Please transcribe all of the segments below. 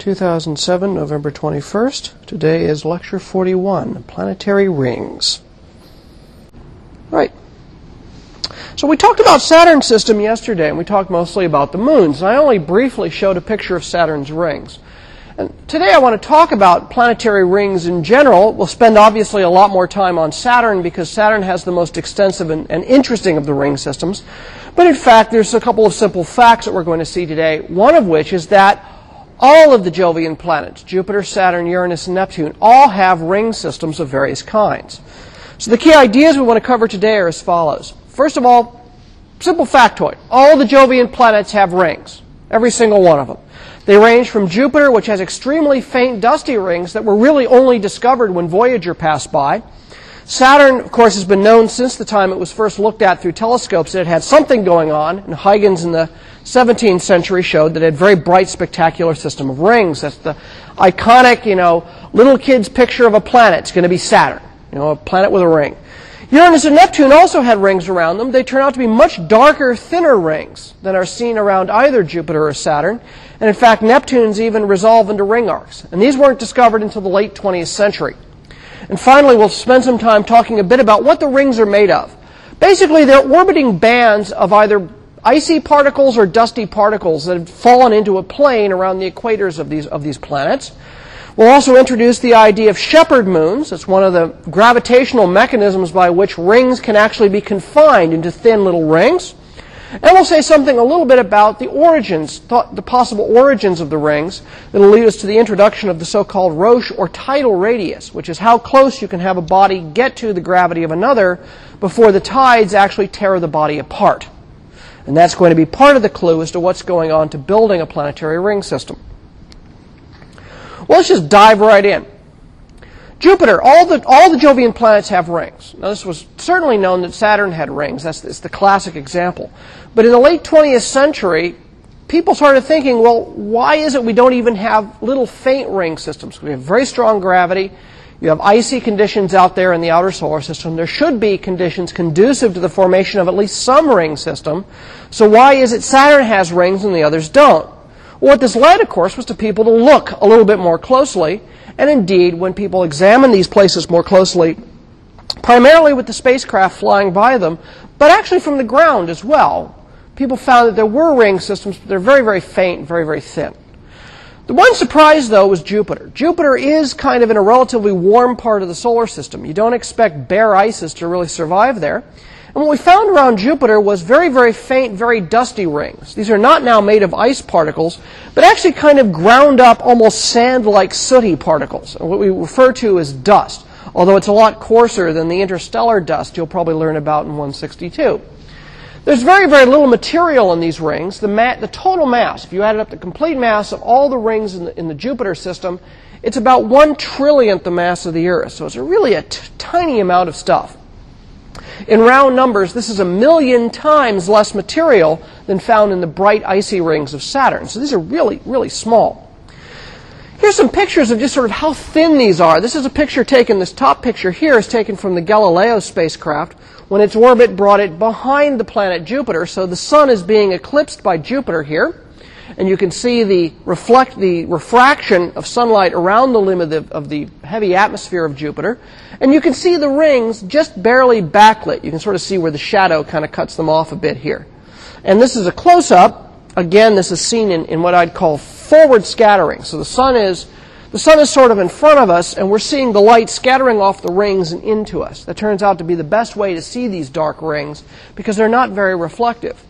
2007, November 21st. Today is lecture 41, planetary rings. Right. So we talked about Saturn's system yesterday, and we talked mostly about the moons. And I only briefly showed a picture of Saturn's rings. And today I want to talk about planetary rings in general. We'll spend obviously a lot more time on Saturn because Saturn has the most extensive and, and interesting of the ring systems. But in fact, there's a couple of simple facts that we're going to see today. One of which is that all of the Jovian planets, Jupiter, Saturn, Uranus, and Neptune, all have ring systems of various kinds. So the key ideas we want to cover today are as follows. First of all, simple factoid. All the Jovian planets have rings. Every single one of them. They range from Jupiter, which has extremely faint dusty rings that were really only discovered when Voyager passed by. Saturn, of course, has been known since the time it was first looked at through telescopes that it had something going on, and Huygens in the 17th century showed that it had a very bright, spectacular system of rings. That's the iconic, you know, little kid's picture of a planet. It's going to be Saturn, you know, a planet with a ring. Uranus and Neptune also had rings around them. They turn out to be much darker, thinner rings than are seen around either Jupiter or Saturn. And in fact, Neptune's even resolve into ring arcs. And these weren't discovered until the late 20th century. And finally, we'll spend some time talking a bit about what the rings are made of. Basically, they're orbiting bands of either icy particles or dusty particles that have fallen into a plane around the equators of these, of these planets. We'll also introduce the idea of shepherd moons. It's one of the gravitational mechanisms by which rings can actually be confined into thin little rings. And we'll say something a little bit about the origins, the possible origins of the rings that will lead us to the introduction of the so-called Roche or tidal radius, which is how close you can have a body get to the gravity of another before the tides actually tear the body apart. And that's going to be part of the clue as to what's going on to building a planetary ring system. Well, let's just dive right in. Jupiter, all the, all the Jovian planets have rings. Now, this was certainly known that Saturn had rings. That's, the classic example. But in the late 20th century, people started thinking, well, why is it we don't even have little faint ring systems? We have very strong gravity. You have icy conditions out there in the outer solar system. There should be conditions conducive to the formation of at least some ring system. So why is it Saturn has rings and the others don't? Well, what this led, of course, was to people to look a little bit more closely. And indeed, when people examined these places more closely, primarily with the spacecraft flying by them, but actually from the ground as well, people found that there were ring systems, but they're very, very faint, very, very thin. The one surprise, though, was Jupiter. Jupiter is kind of in a relatively warm part of the solar system. You don't expect bare ices to really survive there. And what we found around Jupiter was very, very faint, very dusty rings. These are not now made of ice particles, but actually kind of ground up, almost sand-like sooty particles, what we refer to as dust, although it's a lot coarser than the interstellar dust you'll probably learn about in 162. There's very, very little material in these rings. The, ma- the total mass, if you added up the complete mass of all the rings in the, in the Jupiter system, it's about one trillionth the mass of the Earth. So it's really a t- tiny amount of stuff. In round numbers, this is a million times less material than found in the bright icy rings of Saturn. So these are really, really small. Here's some pictures of just sort of how thin these are. This is a picture taken, this top picture here is taken from the Galileo spacecraft when its orbit brought it behind the planet Jupiter. So the sun is being eclipsed by Jupiter here and you can see the reflect the refraction of sunlight around the limb of the, of the heavy atmosphere of Jupiter, and you can see the rings just barely backlit. You can sort of see where the shadow kind of cuts them off a bit here. And this is a close-up. Again, this is seen in, in what I'd call forward scattering. So the sun is the sun is sort of in front of us, and we're seeing the light scattering off the rings and into us. That turns out to be the best way to see these dark rings because they're not very reflective.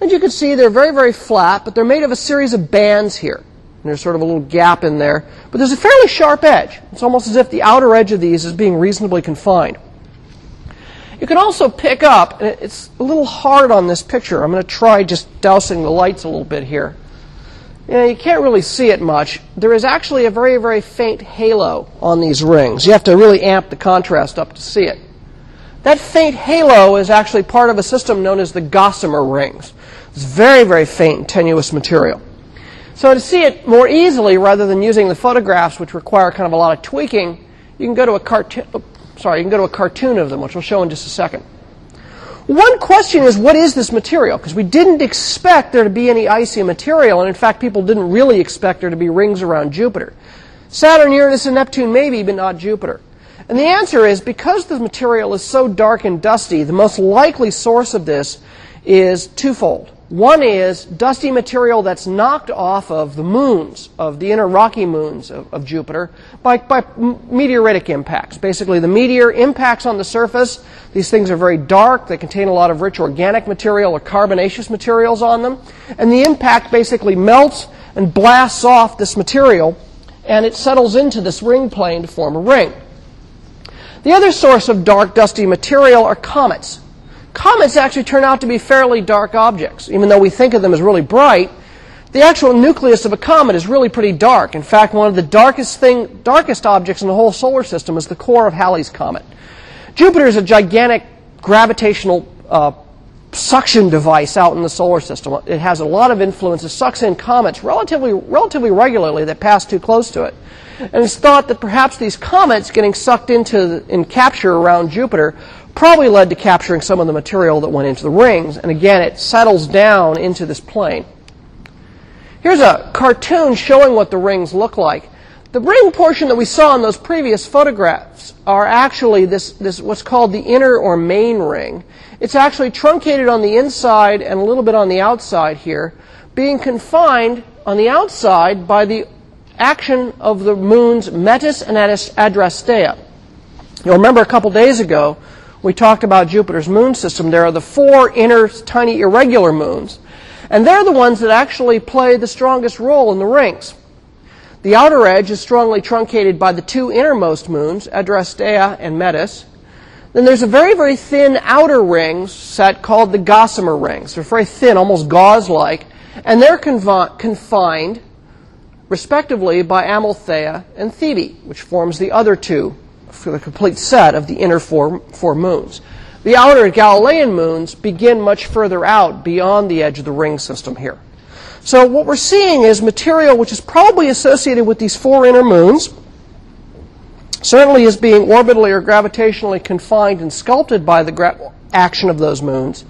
And you can see they're very, very flat, but they're made of a series of bands here. And there's sort of a little gap in there. But there's a fairly sharp edge. It's almost as if the outer edge of these is being reasonably confined. You can also pick up, and it's a little hard on this picture. I'm going to try just dousing the lights a little bit here. You, know, you can't really see it much. There is actually a very, very faint halo on these rings. You have to really amp the contrast up to see it. That faint halo is actually part of a system known as the Gossamer rings. It's very, very faint, tenuous material. So to see it more easily, rather than using the photographs, which require kind of a lot of tweaking, you can go to a cartoon. Sorry, you can go to a cartoon of them, which we'll show in just a second. One question is, what is this material? Because we didn't expect there to be any icy material, and in fact, people didn't really expect there to be rings around Jupiter. Saturn, Uranus, and Neptune maybe, but not Jupiter. And the answer is because the material is so dark and dusty, the most likely source of this is twofold. One is dusty material that's knocked off of the moons, of the inner rocky moons of, of, Jupiter, by, by meteoritic impacts. Basically, the meteor impacts on the surface. These things are very dark. They contain a lot of rich organic material or carbonaceous materials on them. And the impact basically melts and blasts off this material, and it settles into this ring plane to form a ring. The other source of dark, dusty material are comets. Comets actually turn out to be fairly dark objects. Even though we think of them as really bright, the actual nucleus of a comet is really pretty dark. In fact, one of the darkest thing, darkest objects in the whole solar system is the core of Halley's comet. Jupiter is a gigantic gravitational uh, suction device out in the solar system. It has a lot of influence. It sucks in comets relatively, relatively regularly that pass too close to it. And it's thought that perhaps these comets getting sucked into and capture around Jupiter probably led to capturing some of the material that went into the rings. And again, it settles down into this plane. Here's a cartoon showing what the rings look like. The ring portion that we saw in those previous photographs are actually this, this what's called the inner or main ring. It's actually truncated on the inside and a little bit on the outside here, being confined on the outside by the action of the moons Metis and Adrastea. You'll remember a couple days ago we talked about Jupiter's moon system, there are the four inner tiny irregular moons. And they're the ones that actually play the strongest role in the rings. The outer edge is strongly truncated by the two innermost moons, Adrastea and Metis. Then there's a very, very thin outer ring set called the gossamer rings. They're very thin, almost gauze-like, and they're confi- confined, respectively, by Amalthea and Thebe, which forms the other two for the complete set of the inner four, four moons. The outer Galilean moons begin much further out beyond the edge of the ring system here. So what we're seeing is material which is probably associated with these four inner moons, certainly is being orbitally or gravitationally confined and sculpted by the gra- action of those moons,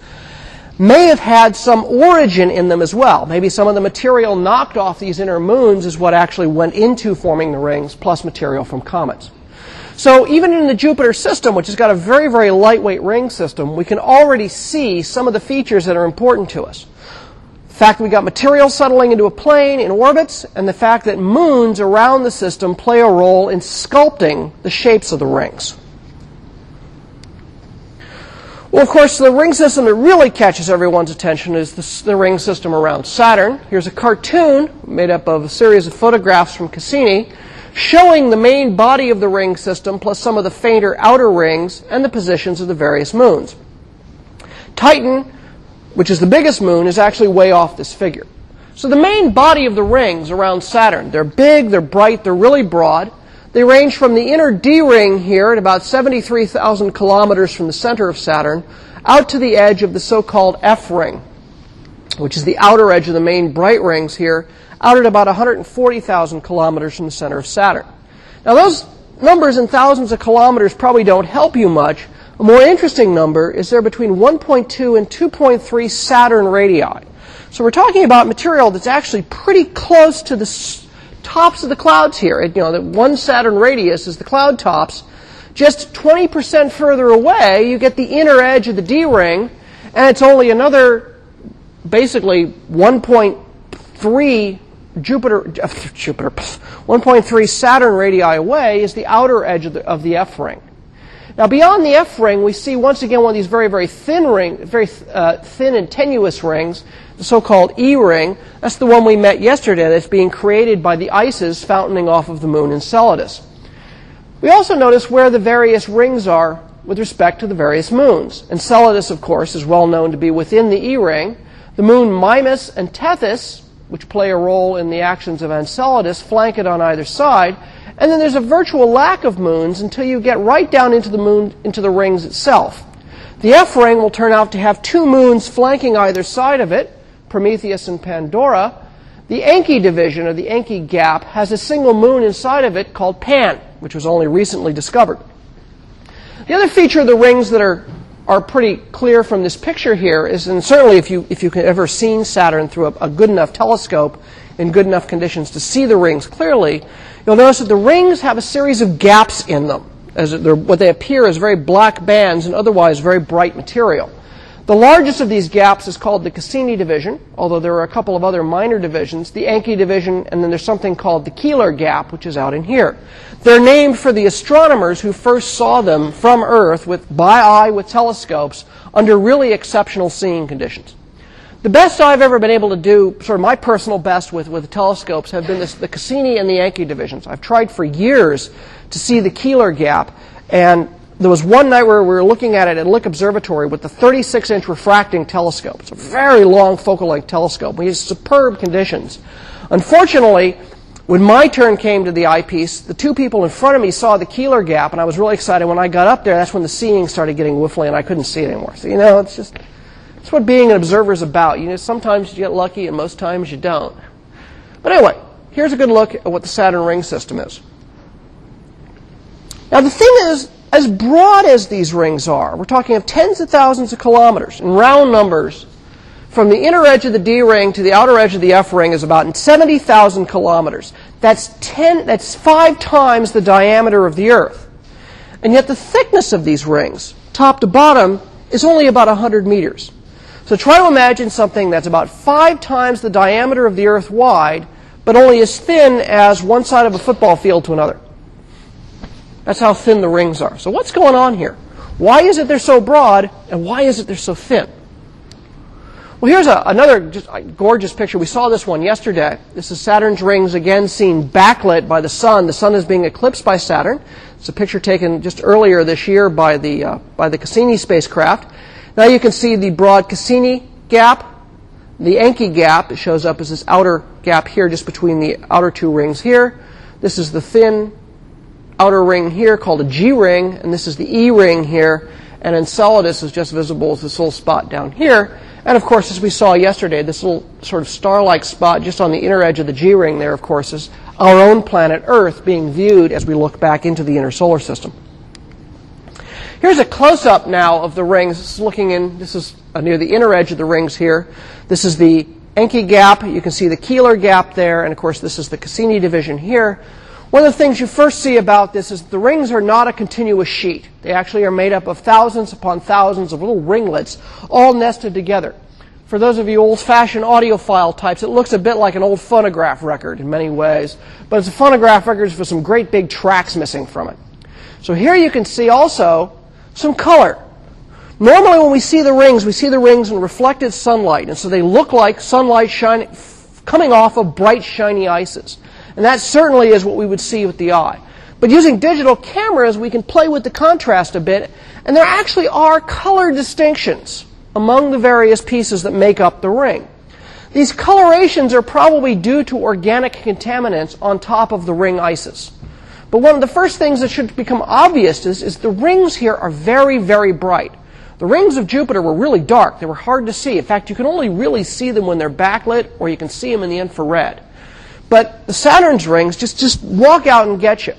may have had some origin in them as well. Maybe some of the material knocked off these inner moons is what actually went into forming the rings, plus material from comets. So even in the Jupiter system, which has got a very, very lightweight ring system, we can already see some of the features that are important to us. The fact that we got material settling into a plane in orbits, and the fact that moons around the system play a role in sculpting the shapes of the rings. Well, of course, the ring system that really catches everyone's attention is the, the, ring system around Saturn. Here's a cartoon made up of a series of photographs from Cassini showing the main body of the ring system plus some of the fainter outer rings and the positions of the various moons. Titan, which is the biggest moon, is actually way off this figure. So the main body of the rings around Saturn, they're big, they're bright, they're really broad. They range from the inner D ring here at about 73,000 kilometers from the center of Saturn out to the edge of the so-called F ring, which is the outer edge of the main bright rings here out at about 140,000 kilometers from the center of Saturn. Now, those numbers in thousands of kilometers probably don't help you much. A more interesting number is there between 1.2 and 2.3 Saturn radii. So we're talking about material that's actually pretty close to the tops of the clouds here. You know, that one Saturn radius is the cloud tops. Just 20% further away, you get the inner edge of the D ring, and it's only another, basically 1.3 Jupiter, Jupiter, 1.3 Saturn radii away is the outer edge of the, of the F ring. Now, beyond the F ring, we see once again one of these very, very thin ring, very uh, thin and tenuous rings, the so-called E ring. That's the one we met yesterday that's being created by the ices fountaining off of the moon Enceladus. We also notice where the various rings are with respect to the various moons. Enceladus, of course, is well known to be within the E ring. The moon Mimas and Tethys which play a role in the actions of Enceladus, flank it on either side. And then there's a virtual lack of moons until you get right down into the moon, into the rings itself. The F ring will turn out to have two moons flanking either side of it, Prometheus and Pandora. The Encke division, or the Encke gap, has a single moon inside of it called Pan, which was only recently discovered. The other feature of the rings that are, are pretty clear from this picture here is, and certainly if you, if you can ever seen Saturn through a, a good enough telescope in good enough conditions to see the rings clearly, you'll notice that the rings have a series of gaps in them, as what they appear as very black bands and otherwise very bright material. The largest of these gaps is called the Cassini division, although there are a couple of other minor divisions, the Encke division, and then there's something called the Keeler gap, which is out in here. They're named for the astronomers who first saw them from Earth with, by eye with telescopes under really exceptional seeing conditions. The best I've ever been able to do, sort of my personal best with, with telescopes, have been this, the Cassini and the Encke divisions. I've tried for years to see the Keeler gap, and there was one night where we were looking at it at Lick Observatory with the 36 inch refracting telescope. It's a very long focal length telescope. We had superb conditions. Unfortunately, when my turn came to the eyepiece, the two people in front of me saw the Keeler gap, and I was really excited. When I got up there, that's when the seeing started getting whiffly, and I couldn't see it anymore. So, you know, it's just, it's what being an observer is about. You know, sometimes you get lucky, and most times you don't. But anyway, here's a good look at what the Saturn ring system is. Now, the thing is, as broad as these rings are, we're talking of tens of thousands of kilometers in round numbers. From the inner edge of the D ring to the outer edge of the F ring is about 70,000 kilometers. That's 10, that's five times the diameter of the Earth. And yet the thickness of these rings, top to bottom, is only about 100 meters. So try to imagine something that's about five times the diameter of the Earth wide, but only as thin as one side of a football field to another. That's how thin the rings are. So what's going on here? Why is it they're so broad, and why is it they're so thin? Well, here's a, another just gorgeous picture. We saw this one yesterday. This is Saturn's rings again seen backlit by the sun. The sun is being eclipsed by Saturn. It's a picture taken just earlier this year by the uh, by the Cassini spacecraft. Now you can see the broad Cassini gap, the Encke gap. It shows up as this outer gap here, just between the outer two rings here. This is the thin outer ring here called a G ring, and this is the E ring here. And Enceladus is just visible as this little spot down here. And of course, as we saw yesterday, this little sort of star-like spot just on the inner edge of the G ring there, of course, is our own planet Earth being viewed as we look back into the inner solar system. Here's a close-up now of the rings. This is looking in, this is uh, near the inner edge of the rings here. This is the Encke gap. You can see the Keeler gap there. And of course, this is the Cassini division here. One of the things you first see about this is the rings are not a continuous sheet. They actually are made up of thousands upon thousands of little ringlets, all nested together. For those of you old-fashioned audiophile types, it looks a bit like an old phonograph record in many ways, but it's a phonograph record with some great big tracks missing from it. So here you can see also some color. Normally when we see the rings, we see the rings in reflected sunlight, and so they look like sunlight shining, coming off of bright, shiny ices. And that certainly is what we would see with the eye. But using digital cameras, we can play with the contrast a bit, and there actually are color distinctions among the various pieces that make up the ring. These colorations are probably due to organic contaminants on top of the ring ices. But one of the first things that should become obvious is, is the rings here are very, very bright. The rings of Jupiter were really dark. They were hard to see. In fact, you can only really see them when they're backlit or you can see them in the infrared. But the Saturn's rings just, just walk out and get you.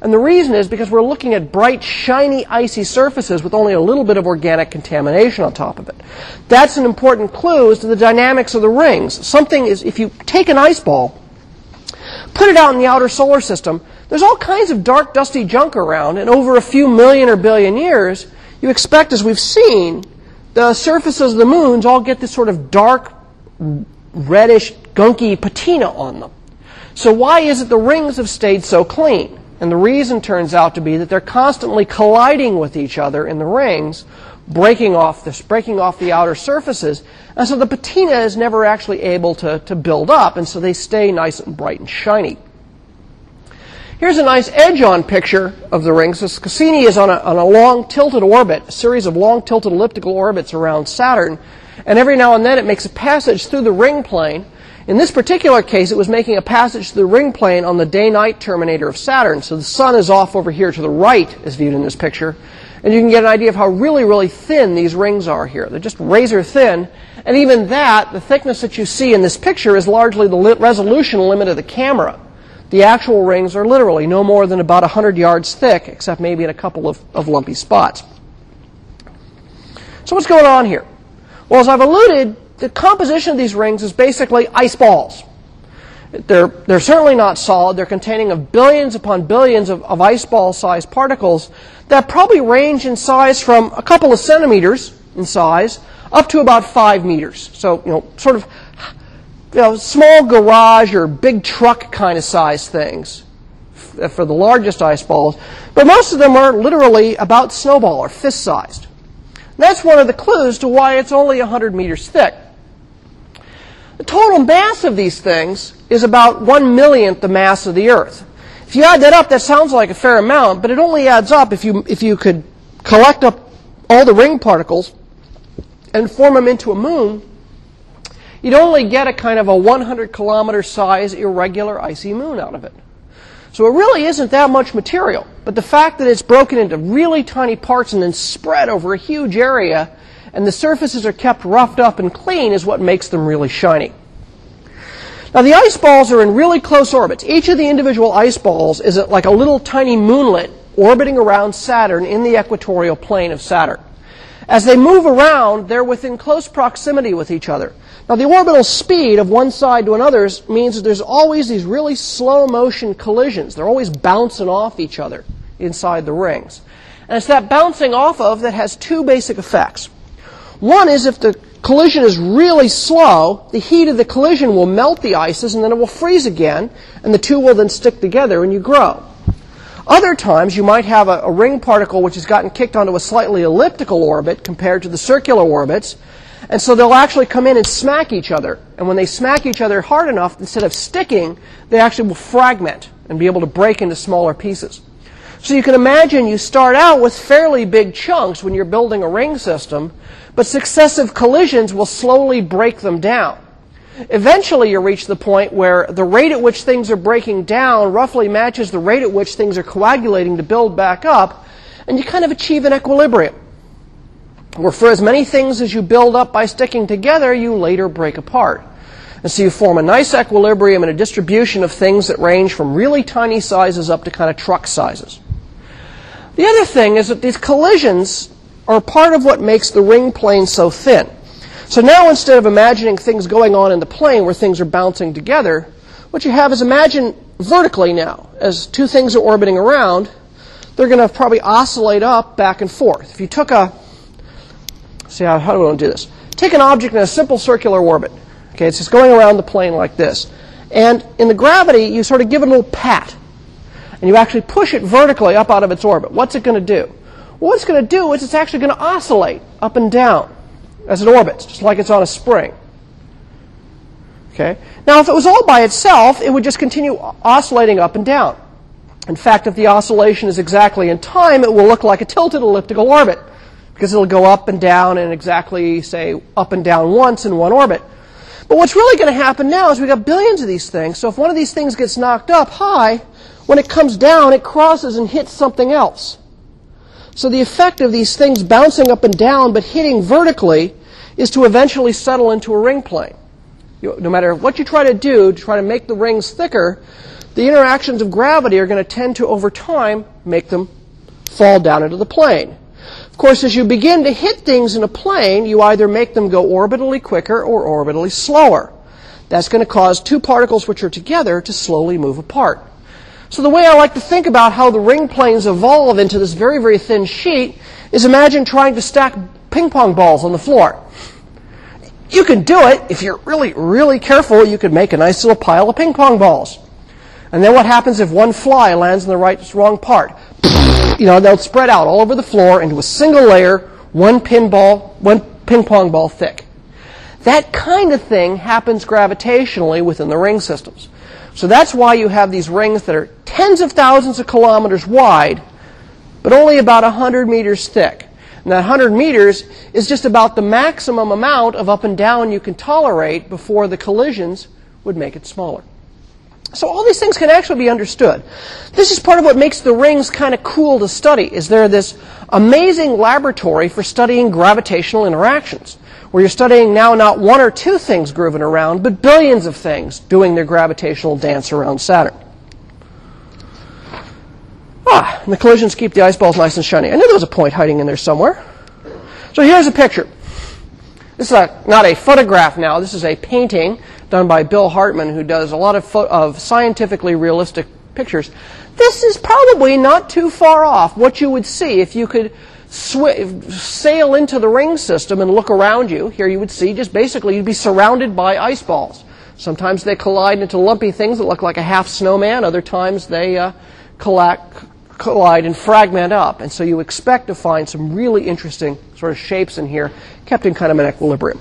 And the reason is because we're looking at bright, shiny, icy surfaces with only a little bit of organic contamination on top of it. That's an important clue as to the dynamics of the rings. Something is, if you take an ice ball, put it out in the outer solar system, there's all kinds of dark, dusty junk around, and over a few million or billion years, you expect, as we've seen, the surfaces of the moons all get this sort of dark, reddish, gunky patina on them. So why is it the rings have stayed so clean? And the reason turns out to be that they're constantly colliding with each other in the rings, breaking off the, breaking off the outer surfaces. And so the patina is never actually able to, to build up, and so they stay nice and bright and shiny. Here's a nice edge-on picture of the rings. This Cassini is on a, on a long tilted orbit, a series of long tilted elliptical orbits around Saturn. And every now and then it makes a passage through the ring plane in this particular case, it was making a passage through the ring plane on the day-night terminator of Saturn. So the sun is off over here to the right, as viewed in this picture. And you can get an idea of how really, really thin these rings are here. They're just razor thin. And even that, the thickness that you see in this picture is largely the resolution limit of the camera. The actual rings are literally no more than about 100 yards thick, except maybe in a couple of, of lumpy spots. So what's going on here? Well, as I've alluded, the composition of these rings is basically ice balls. They're, they're certainly not solid. They're containing of billions upon billions of, of ice ball sized particles that probably range in size from a couple of centimeters in size up to about five meters. So, you know, sort of, you know, small garage or big truck kind of size things for the largest ice balls. But most of them are literally about snowball or fist sized. That's one of the clues to why it's only 100 meters thick. The total mass of these things is about one millionth the mass of the Earth. If you add that up, that sounds like a fair amount, but it only adds up if you, if you could collect up all the ring particles and form them into a moon, you'd only get a kind of a 100 kilometer size irregular icy moon out of it. So it really isn't that much material, but the fact that it's broken into really tiny parts and then spread over a huge area and the surfaces are kept roughed up and clean is what makes them really shiny. Now the ice balls are in really close orbits. Each of the individual ice balls is like a little tiny moonlet orbiting around Saturn in the equatorial plane of Saturn. As they move around, they're within close proximity with each other. Now the orbital speed of one side to another means that there's always these really slow motion collisions. They're always bouncing off each other inside the rings. And it's that bouncing off of that has two basic effects. One is if the collision is really slow, the heat of the collision will melt the ices and then it will freeze again, and the two will then stick together and you grow. Other times, you might have a, a, ring particle which has gotten kicked onto a slightly elliptical orbit compared to the circular orbits, and so they'll actually come in and smack each other. And when they smack each other hard enough, instead of sticking, they actually will fragment and be able to break into smaller pieces. So you can imagine you start out with fairly big chunks when you're building a ring system, but successive collisions will slowly break them down. Eventually, you reach the point where the rate at which things are breaking down roughly matches the rate at which things are coagulating to build back up, and you kind of achieve an equilibrium. Where for as many things as you build up by sticking together, you later break apart. And so you form a nice equilibrium and a distribution of things that range from really tiny sizes up to kind of truck sizes. The other thing is that these collisions are part of what makes the ring plane so thin. So now instead of imagining things going on in the plane where things are bouncing together, what you have is imagine vertically now, as two things are orbiting around, they're going to probably oscillate up back and forth. If you took a, see how, how do we want to do this? Take an object in a simple circular orbit. Okay, it's just going around the plane like this. And in the gravity, you sort of give it a little pat. And you actually push it vertically up out of its orbit. What's it going to do? What it's going to do is it's actually going to oscillate up and down as it orbits, just like it's on a spring. Okay? Now, if it was all by itself, it would just continue oscillating up and down. In fact, if the oscillation is exactly in time, it will look like a tilted elliptical orbit because it'll go up and down and exactly, say, up and down once in one orbit. But what's really going to happen now is we've got billions of these things. So if one of these things gets knocked up high, when it comes down, it crosses and hits something else. So the effect of these things bouncing up and down but hitting vertically is to eventually settle into a ring plane. You, no matter what you try to do to try to make the rings thicker, the interactions of gravity are going to tend to, over time, make them fall down into the plane. Of course, as you begin to hit things in a plane, you either make them go orbitally quicker or orbitally slower. That's going to cause two particles which are together to slowly move apart. So the way I like to think about how the ring planes evolve into this very, very thin sheet is imagine trying to stack ping pong balls on the floor. You can do it. If you're really, really careful, you could make a nice little pile of ping pong balls. And then what happens if one fly lands in the right, wrong part? You know, they'll spread out all over the floor into a single layer, one pinball, one ping pong ball thick. That kind of thing happens gravitationally within the ring systems. So that's why you have these rings that are tens of thousands of kilometers wide, but only about 100 meters thick. And that 100 meters is just about the maximum amount of up and down you can tolerate before the collisions would make it smaller. So all these things can actually be understood. This is part of what makes the rings kind of cool to study, is they're this amazing laboratory for studying gravitational interactions where you're studying now not one or two things grooving around, but billions of things doing their gravitational dance around Saturn. Ah, and the collisions keep the ice balls nice and shiny. I knew there was a point hiding in there somewhere. So here's a picture. This is a, not a photograph now. This is a painting done by Bill Hartmann, who does a lot of, fo- of scientifically realistic pictures. This is probably not too far off what you would see if you could sw- sail into the ring system and look around you. Here you would see just basically you'd be surrounded by ice balls. Sometimes they collide into lumpy things that look like a half snowman. Other times they uh, collide and fragment up. And so you expect to find some really interesting sort of shapes in here, kept in kind of an equilibrium.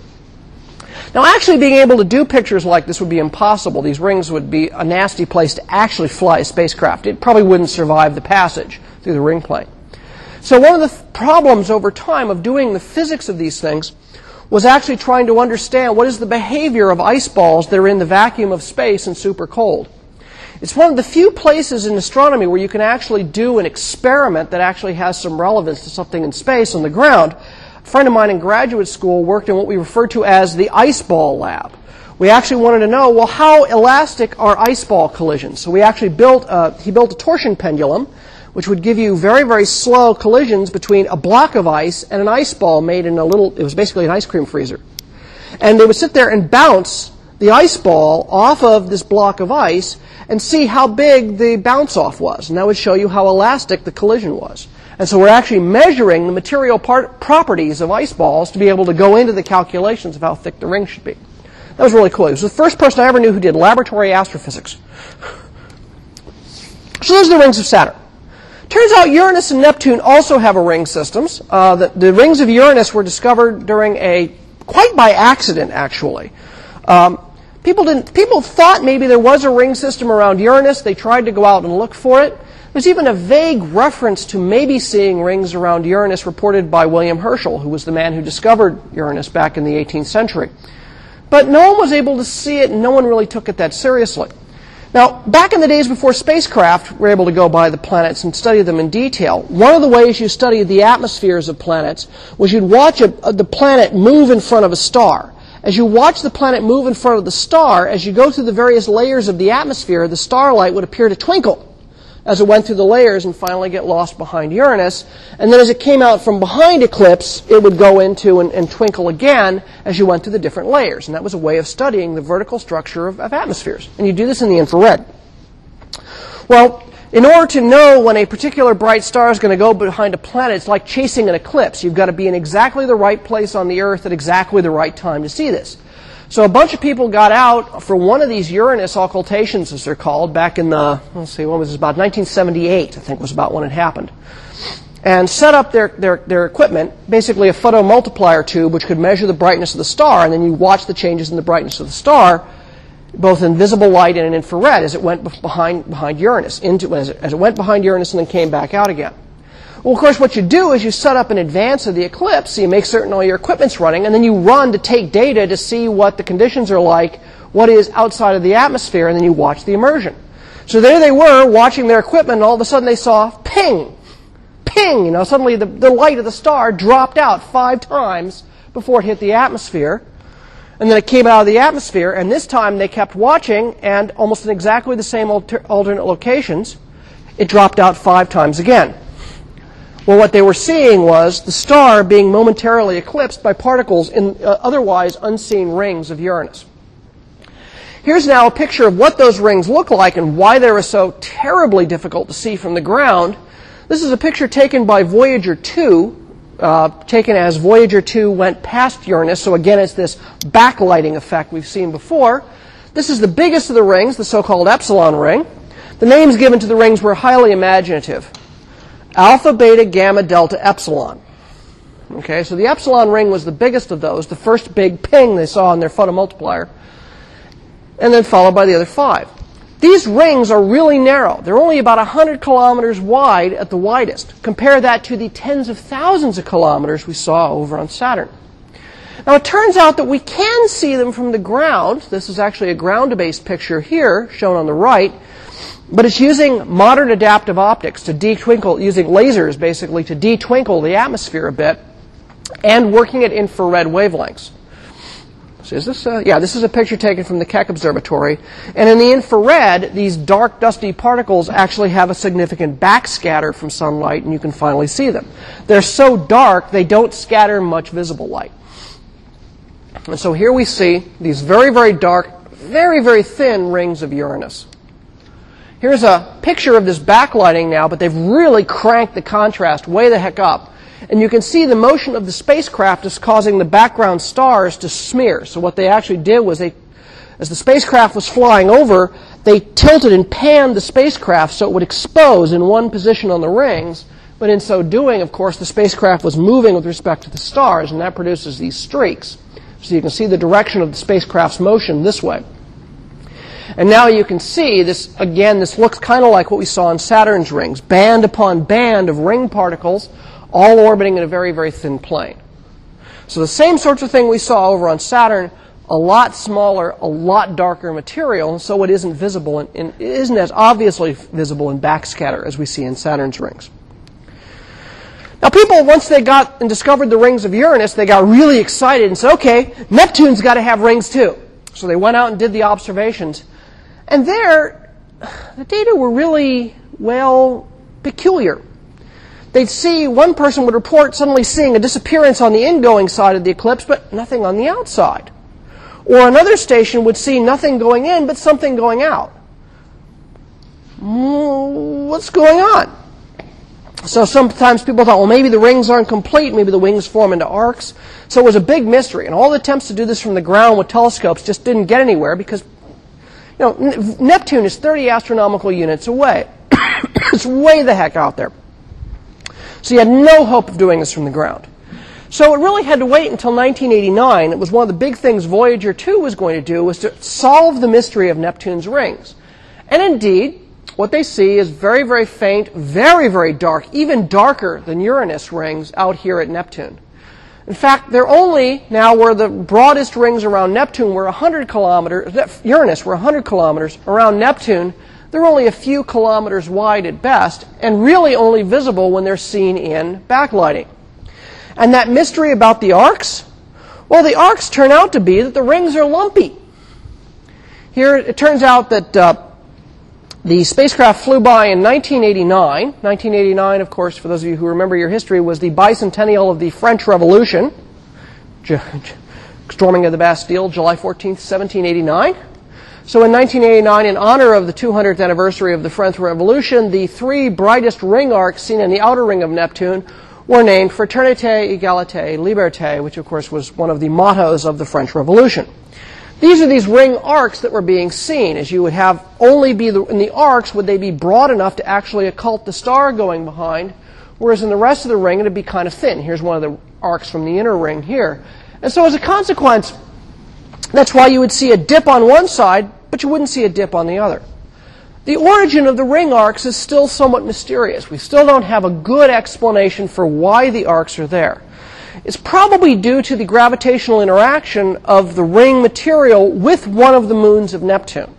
Now, actually being able to do pictures like this would be impossible. These rings would be a nasty place to actually fly a spacecraft. It probably wouldn't survive the passage through the ring plane. So one of the th- problems over time of doing the physics of these things was actually trying to understand what is the behavior of ice balls that are in the vacuum of space and super cold. It's one of the few places in astronomy where you can actually do an experiment that actually has some relevance to something in space on the ground. A friend of mine in graduate school worked in what we refer to as the ice ball lab. We actually wanted to know, well, how elastic are ice ball collisions? So we actually built, a, he built a torsion pendulum, which would give you very, very slow collisions between a block of ice and an ice ball made in a little, it was basically an ice cream freezer. And they would sit there and bounce the ice ball off of this block of ice and see how big the bounce off was. And that would show you how elastic the collision was. And so we're actually measuring the material part, properties of ice balls to be able to go into the calculations of how thick the ring should be. That was really cool. He was the first person I ever knew who did laboratory astrophysics. So those are the rings of Saturn. Turns out Uranus and Neptune also have a ring systems. Uh, the, the, rings of Uranus were discovered during a quite by accident, actually. Um, people didn't. People thought maybe there was a ring system around Uranus. They tried to go out and look for it. There's even a vague reference to maybe seeing rings around Uranus reported by William Herschel, who was the man who discovered Uranus back in the 18th century. But no one was able to see it, and no one really took it that seriously. Now, back in the days before spacecraft were able to go by the planets and study them in detail, one of the ways you studied the atmospheres of planets was you'd watch a, a, the planet move in front of a star. As you watch the planet move in front of the star, as you go through the various layers of the atmosphere, the starlight would appear to twinkle as it went through the layers and finally get lost behind Uranus. And then as it came out from behind eclipse, it would go into and, and twinkle again as you went through the different layers. And that was a way of studying the vertical structure of, of atmospheres. And you do this in the infrared. Well, in order to know when a particular bright star is going to go behind a planet, it's like chasing an eclipse. You've got to be in exactly the right place on the Earth at exactly the right time to see this. So a bunch of people got out for one of these Uranus occultations, as they're called, back in the, let's see, when was this? About 1978, I think was about when it happened. And set up their, their, their equipment, basically a photomultiplier tube, which could measure the brightness of the star, and then you watch the changes in the brightness of the star, both in visible light and in infrared, as it went behind, behind Uranus, into, as, it, as it went behind Uranus and then came back out again. Well, of course, what you do is you set up in advance of the eclipse, so you make certain all your equipment's running, and then you run to take data to see what the conditions are like, what is outside of the atmosphere, and then you watch the immersion. So there they were watching their equipment, and all of a sudden they saw ping, ping. You know, suddenly the, the light of the star dropped out five times before it hit the atmosphere. And then it came out of the atmosphere, and this time they kept watching, and almost in exactly the same alter- alternate locations, it dropped out five times again. Well, what they were seeing was the star being momentarily eclipsed by particles in uh, otherwise unseen rings of Uranus. Here's now a picture of what those rings look like and why they were so terribly difficult to see from the ground. This is a picture taken by Voyager 2, uh, taken as Voyager 2 went past Uranus. So again, it's this backlighting effect we've seen before. This is the biggest of the rings, the so-called epsilon ring. The names given to the rings were highly imaginative alpha, beta, gamma, delta, epsilon. Okay, so the epsilon ring was the biggest of those, the first big ping they saw in their photomultiplier, and then followed by the other five. These rings are really narrow. They're only about 100 kilometers wide at the widest. Compare that to the tens of thousands of kilometers we saw over on Saturn. Now, it turns out that we can see them from the ground. This is actually a ground based picture here, shown on the right. But it's using modern adaptive optics to detwinkle, using lasers basically to detwinkle the atmosphere a bit, and working at infrared wavelengths. So is this? A, yeah, this is a picture taken from the Keck Observatory, and in the infrared, these dark, dusty particles actually have a significant backscatter from sunlight, and you can finally see them. They're so dark they don't scatter much visible light. And so here we see these very, very dark, very, very thin rings of Uranus. Here's a picture of this backlighting now, but they've really cranked the contrast way the heck up. And you can see the motion of the spacecraft is causing the background stars to smear. So what they actually did was they, as the spacecraft was flying over, they tilted and panned the spacecraft so it would expose in one position on the rings. But in so doing, of course, the spacecraft was moving with respect to the stars, and that produces these streaks. So you can see the direction of the spacecraft's motion this way. And now you can see this, again, this looks kind of like what we saw in Saturn's rings band upon band of ring particles, all orbiting in a very, very thin plane. So the same sorts of thing we saw over on Saturn, a lot smaller, a lot darker material, and so it isn't visible and it isn't as obviously visible in backscatter as we see in Saturn's rings. Now, people, once they got and discovered the rings of Uranus, they got really excited and said, okay, Neptune's got to have rings too. So they went out and did the observations. And there, the data were really, well, peculiar. They'd see, one person would report suddenly seeing a disappearance on the ingoing side of the eclipse, but nothing on the outside. Or another station would see nothing going in, but something going out. Mm, what's going on? So sometimes people thought, well, maybe the rings aren't complete, maybe the wings form into arcs. So it was a big mystery, and all the attempts to do this from the ground with telescopes just didn't get anywhere because know, Neptune is 30 astronomical units away. it's way the heck out there. So you had no hope of doing this from the ground. So it really had to wait until 1989. It was one of the big things Voyager 2 was going to do was to solve the mystery of Neptune's rings. And indeed, what they see is very, very faint, very, very dark, even darker than Uranus rings out here at Neptune. In fact, they're only now where the broadest rings around Neptune were 100 kilometers, Uranus were 100 kilometers. Around Neptune, they're only a few kilometers wide at best, and really only visible when they're seen in backlighting. And that mystery about the arcs? Well, the arcs turn out to be that the rings are lumpy. Here, it turns out that uh, the spacecraft flew by in 1989. 1989, of course, for those of you who remember your history, was the bicentennial of the French Revolution. Storming of the Bastille, July 14, 1789. So in 1989, in honor of the 200th anniversary of the French Revolution, the three brightest ring arcs seen in the outer ring of Neptune were named Fraternité, Égalité, Liberté, which of course was one of the mottos of the French Revolution. These are these ring arcs that were being seen, as you would have only be the, in the arcs would they be broad enough to actually occult the star going behind, whereas in the rest of the ring it'd be kind of thin. Here's one of the arcs from the inner ring here. And so as a consequence, that's why you would see a dip on one side, but you wouldn't see a dip on the other. The origin of the ring arcs is still somewhat mysterious. We still don't have a good explanation for why the arcs are there is probably due to the gravitational interaction of the ring material with one of the moons of Neptune.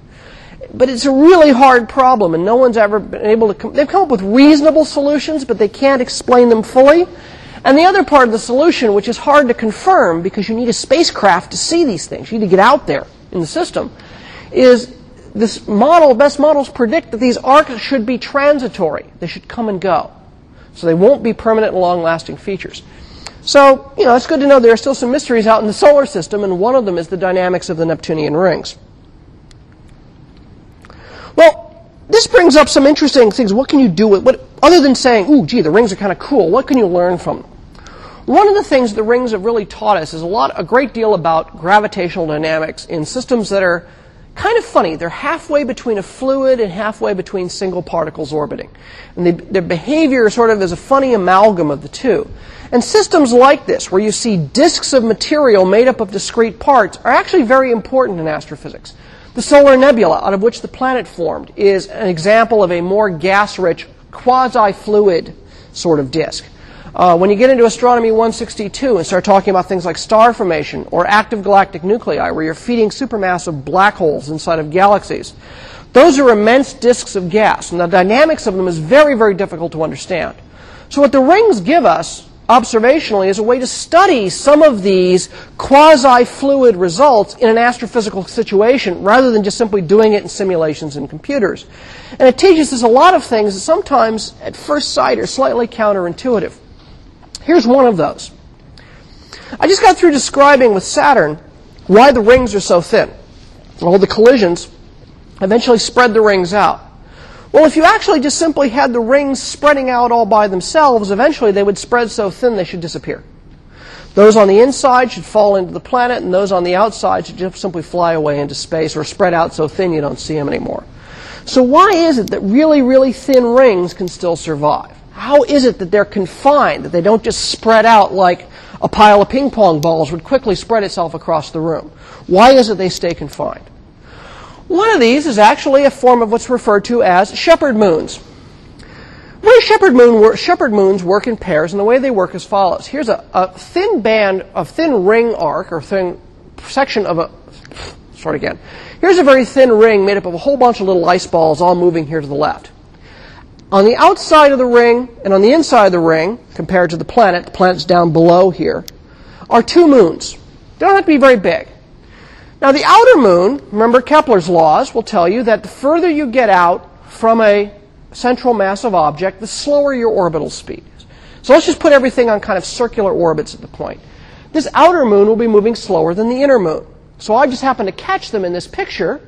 But it's a really hard problem, and no one's ever been able to. Come, they've come up with reasonable solutions, but they can't explain them fully. And the other part of the solution, which is hard to confirm because you need a spacecraft to see these things, you need to get out there in the system, is this model, best models predict that these arcs should be transitory. They should come and go. So they won't be permanent and long lasting features. So, you know, it's good to know there are still some mysteries out in the solar system, and one of them is the dynamics of the Neptunian rings. Well, this brings up some interesting things. What can you do with what other than saying, "Ooh, gee, the rings are kind of cool." What can you learn from them? One of the things the rings have really taught us is a lot, a great deal about gravitational dynamics in systems that are kind of funny. They're halfway between a fluid and halfway between single particles orbiting. And they, their behavior sort of is a funny amalgam of the two. And systems like this, where you see disks of material made up of discrete parts, are actually very important in astrophysics. The solar nebula, out of which the planet formed, is an example of a more gas rich, quasi fluid sort of disk. Uh, when you get into Astronomy 162 and start talking about things like star formation or active galactic nuclei, where you're feeding supermassive black holes inside of galaxies, those are immense disks of gas, and the dynamics of them is very, very difficult to understand. So, what the rings give us observationally is a way to study some of these quasi-fluid results in an astrophysical situation rather than just simply doing it in simulations and computers. And it teaches us a lot of things that sometimes at first sight are slightly counterintuitive. Here's one of those. I just got through describing with Saturn why the rings are so thin. Well, the collisions eventually spread the rings out. Well, if you actually just simply had the rings spreading out all by themselves, eventually they would spread so thin they should disappear. Those on the inside should fall into the planet, and those on the outside should just simply fly away into space or spread out so thin you don't see them anymore. So, why is it that really, really thin rings can still survive? How is it that they're confined, that they don't just spread out like a pile of ping pong balls would quickly spread itself across the room? Why is it they stay confined? One of these is actually a form of what's referred to as shepherd moons. Way shepherd, moon shepherd moons work in pairs, and the way they work as follows. Here's a, a thin band, a thin ring arc, or thin section of a, start again. Here's a very thin ring made up of a whole bunch of little ice balls all moving here to the left. On the outside of the ring and on the inside of the ring, compared to the planet, the planet's down below here, are two moons. They don't have to be very big. Now, the outer moon, remember Kepler's laws, will tell you that the further you get out from a central massive object, the slower your orbital speed is. So let's just put everything on kind of circular orbits at the point. This outer moon will be moving slower than the inner moon. So I just happen to catch them in this picture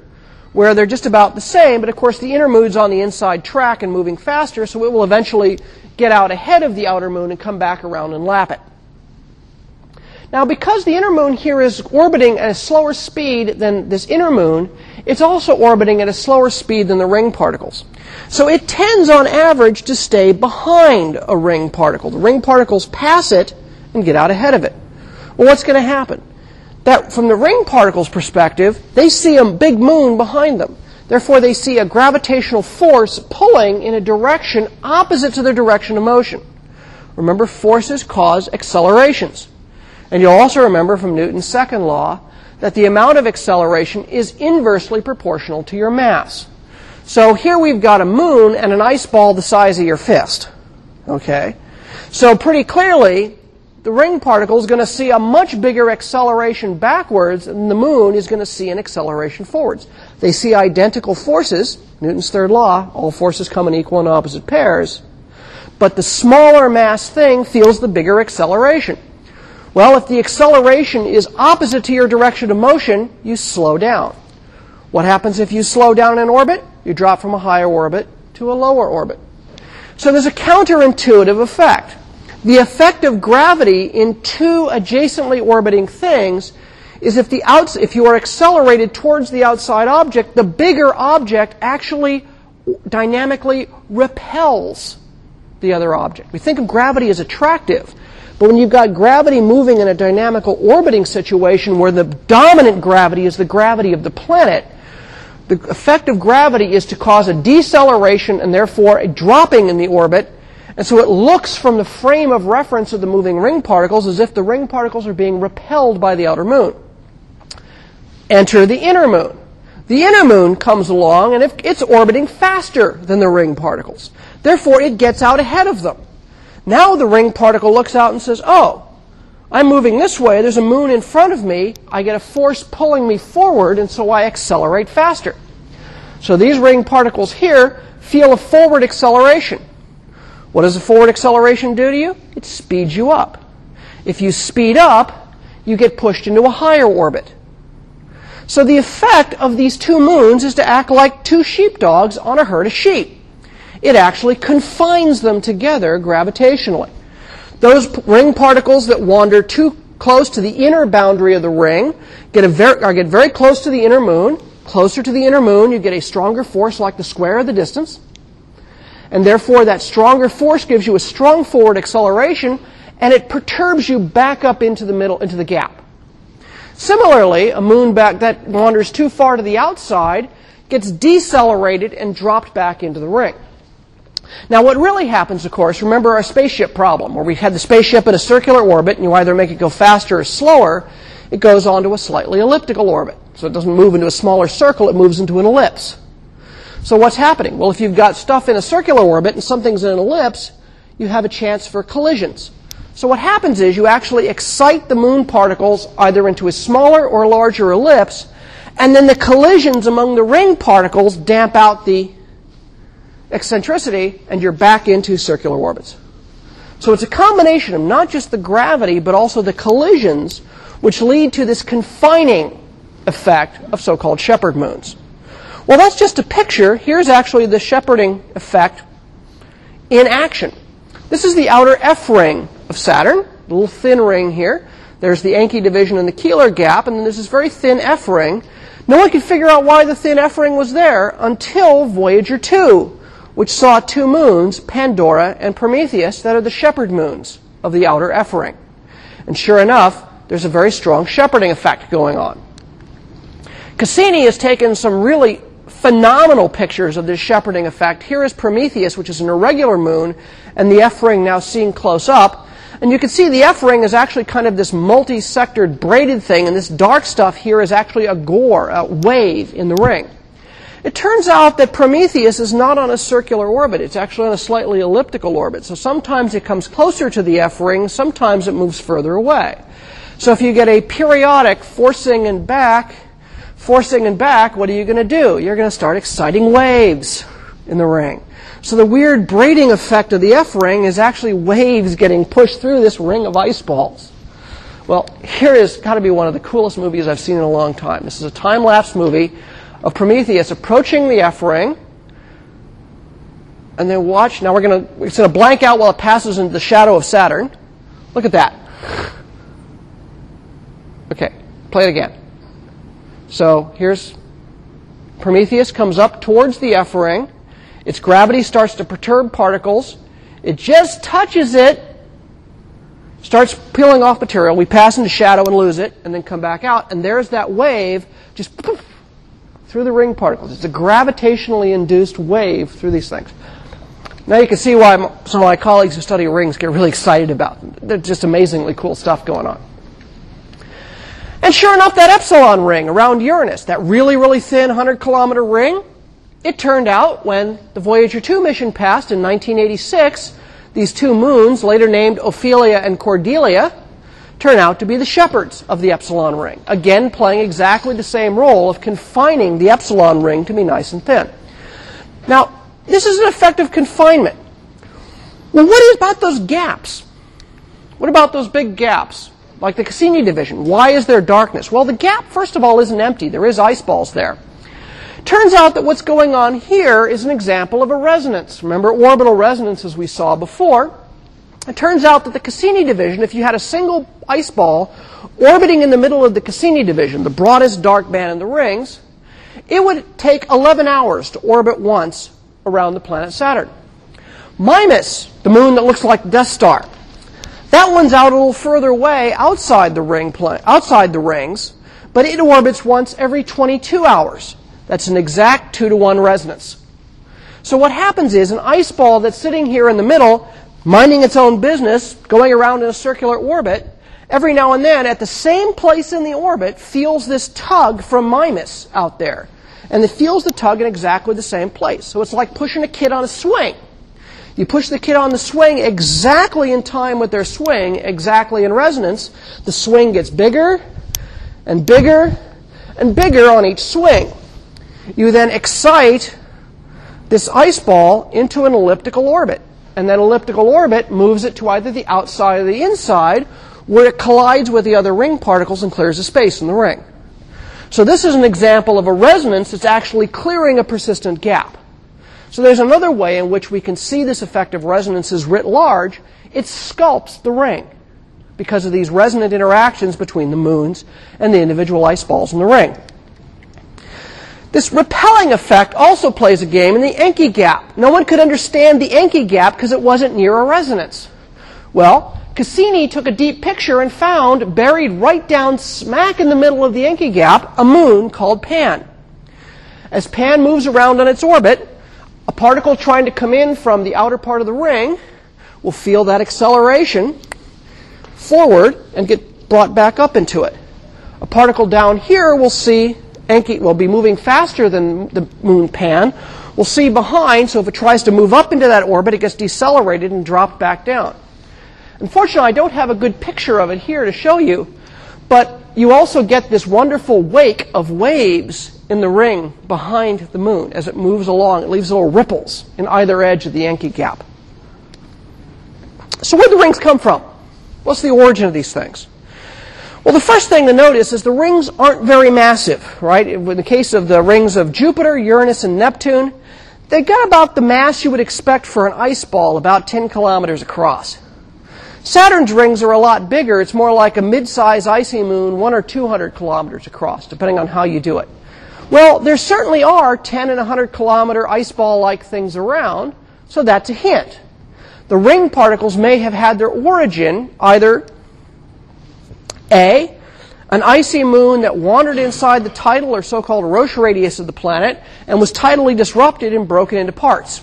where they're just about the same, but of course the inner moon's on the inside track and moving faster, so it will eventually get out ahead of the outer moon and come back around and lap it. Now, because the inner moon here is orbiting at a slower speed than this inner moon, it's also orbiting at a slower speed than the ring particles. So it tends, on average, to stay behind a ring particle. The ring particles pass it and get out ahead of it. Well, what's going to happen? That from the ring particles' perspective, they see a big moon behind them. Therefore, they see a gravitational force pulling in a direction opposite to their direction of motion. Remember, forces cause accelerations. And you'll also remember from Newton's second law that the amount of acceleration is inversely proportional to your mass. So here we've got a moon and an ice ball the size of your fist. Okay? So pretty clearly, the ring particle is going to see a much bigger acceleration backwards than the moon is going to see an acceleration forwards. They see identical forces, Newton's third law, all forces come in equal and opposite pairs, but the smaller mass thing feels the bigger acceleration. Well, if the acceleration is opposite to your direction of motion, you slow down. What happens if you slow down in orbit? You drop from a higher orbit to a lower orbit. So there's a counterintuitive effect. The effect of gravity in two adjacently orbiting things is if, the outs- if you are accelerated towards the outside object, the bigger object actually dynamically repels the other object. We think of gravity as attractive. But when you've got gravity moving in a dynamical orbiting situation where the dominant gravity is the gravity of the planet, the effect of gravity is to cause a deceleration and therefore a dropping in the orbit. And so it looks from the frame of reference of the moving ring particles as if the ring particles are being repelled by the outer moon. Enter the inner moon. The inner moon comes along and it's orbiting faster than the ring particles. Therefore, it gets out ahead of them. Now the ring particle looks out and says, oh, I'm moving this way. There's a moon in front of me. I get a force pulling me forward, and so I accelerate faster. So these ring particles here feel a forward acceleration. What does a forward acceleration do to you? It speeds you up. If you speed up, you get pushed into a higher orbit. So the effect of these two moons is to act like two sheepdogs on a herd of sheep it actually confines them together gravitationally. Those ring particles that wander too close to the inner boundary of the ring get, very, get very close to the inner moon. Closer to the inner moon, you get a stronger force like the square of the distance. And therefore, that stronger force gives you a strong forward acceleration, and it perturbs you back up into the middle, into the gap. Similarly, a moon back that wanders too far to the outside gets decelerated and dropped back into the ring. Now, what really happens, of course, remember our spaceship problem, where we had the spaceship in a circular orbit, and you either make it go faster or slower, it goes onto a slightly elliptical orbit. So it doesn't move into a smaller circle, it moves into an ellipse. So what's happening? Well, if you've got stuff in a circular orbit and something's in an ellipse, you have a chance for collisions. So what happens is you actually excite the moon particles either into a smaller or larger ellipse, and then the collisions among the ring particles damp out the eccentricity, and you're back into circular orbits. So it's a combination of not just the gravity, but also the collisions, which lead to this confining effect of so-called shepherd moons. Well, that's just a picture. Here's actually the shepherding effect in action. This is the outer F ring of Saturn, little thin ring here. There's the Encke division and the Keeler gap, and then there's this very thin F ring. No one could figure out why the thin F ring was there until Voyager 2, which saw two moons, Pandora and Prometheus, that are the shepherd moons of the outer F ring. And sure enough, there's a very strong shepherding effect going on. Cassini has taken some really phenomenal pictures of this shepherding effect. Here is Prometheus, which is an irregular moon, and the F ring now seen close up. And you can see the F ring is actually kind of this multi-sectored braided thing, and this dark stuff here is actually a gore, a wave in the ring. It turns out that Prometheus is not on a circular orbit. It's actually on a slightly elliptical orbit. So sometimes it comes closer to the F ring, sometimes it moves further away. So if you get a periodic forcing and back, forcing and back, what are you going to do? You're going to start exciting waves in the ring. So the weird braiding effect of the F ring is actually waves getting pushed through this ring of ice balls. Well, here is got to be one of the coolest movies I've seen in a long time. This is a time lapse movie of Prometheus approaching the F ring. And then watch. Now we're going to, it's going to blank out while it passes into the shadow of Saturn. Look at that. Okay, play it again. So here's Prometheus comes up towards the F ring. Its gravity starts to perturb particles. It just touches it, starts peeling off material. We pass into shadow and lose it, and then come back out. And there's that wave just poof, through the ring particles. It's a gravitationally induced wave through these things. Now you can see why some of my colleagues who study rings get really excited about them. They're just amazingly cool stuff going on. And sure enough, that epsilon ring around Uranus, that really, really thin 100 kilometer ring, it turned out when the Voyager 2 mission passed in 1986, these two moons, later named Ophelia and Cordelia, turn out to be the shepherds of the epsilon ring, again playing exactly the same role of confining the epsilon ring to be nice and thin. Now, this is an effective confinement. Well, what about those gaps? What about those big gaps? Like the Cassini division. Why is there darkness? Well, the gap, first of all, isn't empty. There is ice balls there. Turns out that what's going on here is an example of a resonance. Remember orbital resonance as we saw before? It turns out that the Cassini division, if you had a single ice ball orbiting in the middle of the Cassini division, the broadest dark band in the rings, it would take 11 hours to orbit once around the planet Saturn. Mimas, the moon that looks like Death Star, that one's out a little further away outside the ring outside the rings, but it orbits once every 22 hours. That's an exact 2 to 1 resonance. So what happens is an ice ball that's sitting here in the middle, minding its own business, going around in a circular orbit, every now and then at the same place in the orbit feels this tug from Mimas out there. And it feels the tug in exactly the same place. So it's like pushing a kid on a swing. You push the kid on the swing exactly in time with their swing, exactly in resonance. The swing gets bigger and bigger and bigger on each swing. You then excite this ice ball into an elliptical orbit. And that elliptical orbit moves it to either the outside or the inside, where it collides with the other ring particles and clears the space in the ring. So this is an example of a resonance that's actually clearing a persistent gap. So there's another way in which we can see this effect of resonances writ large. It sculpts the ring because of these resonant interactions between the moons and the individual ice balls in the ring. This repelling effect also plays a game in the Encke gap. No one could understand the Encke gap because it wasn't near a resonance. Well, Cassini took a deep picture and found, buried right down smack in the middle of the Encke gap, a moon called Pan. As Pan moves around on its orbit, a particle trying to come in from the outer part of the ring will feel that acceleration forward and get brought back up into it. A particle down here will see Encke will be moving faster than the moon Pan. We'll see behind, so if it tries to move up into that orbit, it gets decelerated and dropped back down. Unfortunately, I don't have a good picture of it here to show you, but you also get this wonderful wake of waves in the ring behind the moon as it moves along. It leaves little ripples in either edge of the Encke gap. So where do the rings come from? What's the origin of these things? Well, the first thing to notice is the rings aren't very massive, right? In the case of the rings of Jupiter, Uranus, and Neptune, they got about the mass you would expect for an ice ball, about 10 kilometers across. Saturn's rings are a lot bigger. It's more like a mid-sized icy moon, one or 200 kilometers across, depending on how you do it. Well, there certainly are 10 and 100 kilometer ice ball-like things around, so that's a hint. The ring particles may have had their origin either A, an icy moon that wandered inside the tidal or so-called Roche radius of the planet and was tidally disrupted and broken into parts.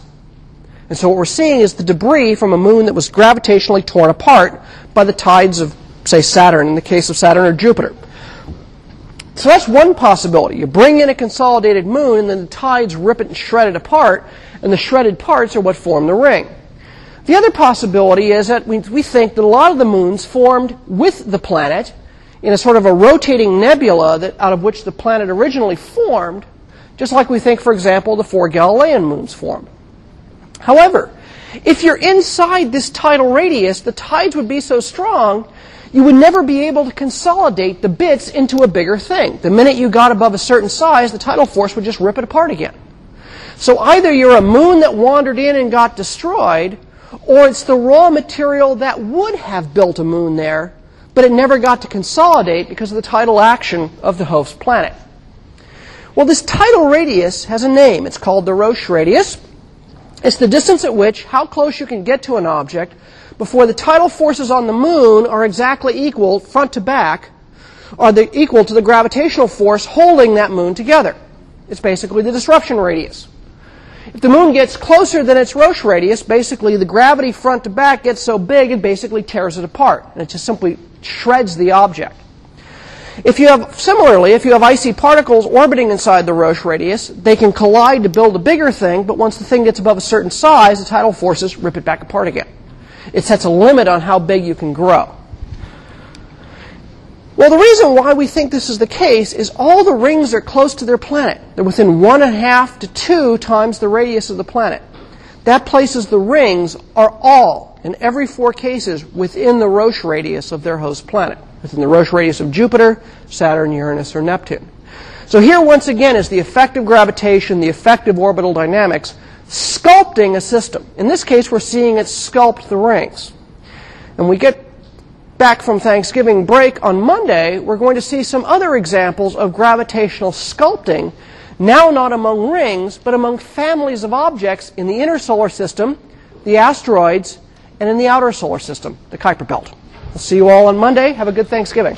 And so what we're seeing is the debris from a moon that was gravitationally torn apart by the tides of, say, Saturn, in the case of Saturn or Jupiter. So that's one possibility. You bring in a consolidated moon, and then the tides rip it and shred it apart, and the shredded parts are what form the ring. The other possibility is that we, we think that a lot of the moons formed with the planet in a sort of a rotating nebula that, out of which the planet originally formed, just like we think, for example, the four Galilean moons formed. However, if you're inside this tidal radius, the tides would be so strong, you would never be able to consolidate the bits into a bigger thing. The minute you got above a certain size, the tidal force would just rip it apart again. So either you're a moon that wandered in and got destroyed, or it's the raw material that would have built a moon there, but it never got to consolidate because of the tidal action of the host planet. Well, this tidal radius has a name. It's called the Roche radius. It's the distance at which, how close you can get to an object before the tidal forces on the moon are exactly equal, front to back, are the, equal to the gravitational force holding that moon together. It's basically the disruption radius. If the moon gets closer than its Roche radius, basically the gravity front to back gets so big it basically tears it apart. And it just simply shreds the object. If you have, similarly, if you have icy particles orbiting inside the Roche radius, they can collide to build a bigger thing, but once the thing gets above a certain size, the tidal forces rip it back apart again. It sets a limit on how big you can grow. Well, the reason why we think this is the case is all the rings are close to their planet. They're within one and a half to two times the radius of the planet. That places the rings are all, in every four cases, within the Roche radius of their host planet within the Roche radius of Jupiter, Saturn, Uranus, or Neptune. So here, once again, is the effect of gravitation, the effect of orbital dynamics, sculpting a system. In this case, we're seeing it sculpt the rings. And we get back from Thanksgiving break on Monday, we're going to see some other examples of gravitational sculpting, now not among rings, but among families of objects in the inner solar system, the asteroids, and in the outer solar system, the Kuiper Belt. We'll see you all on Monday. Have a good Thanksgiving.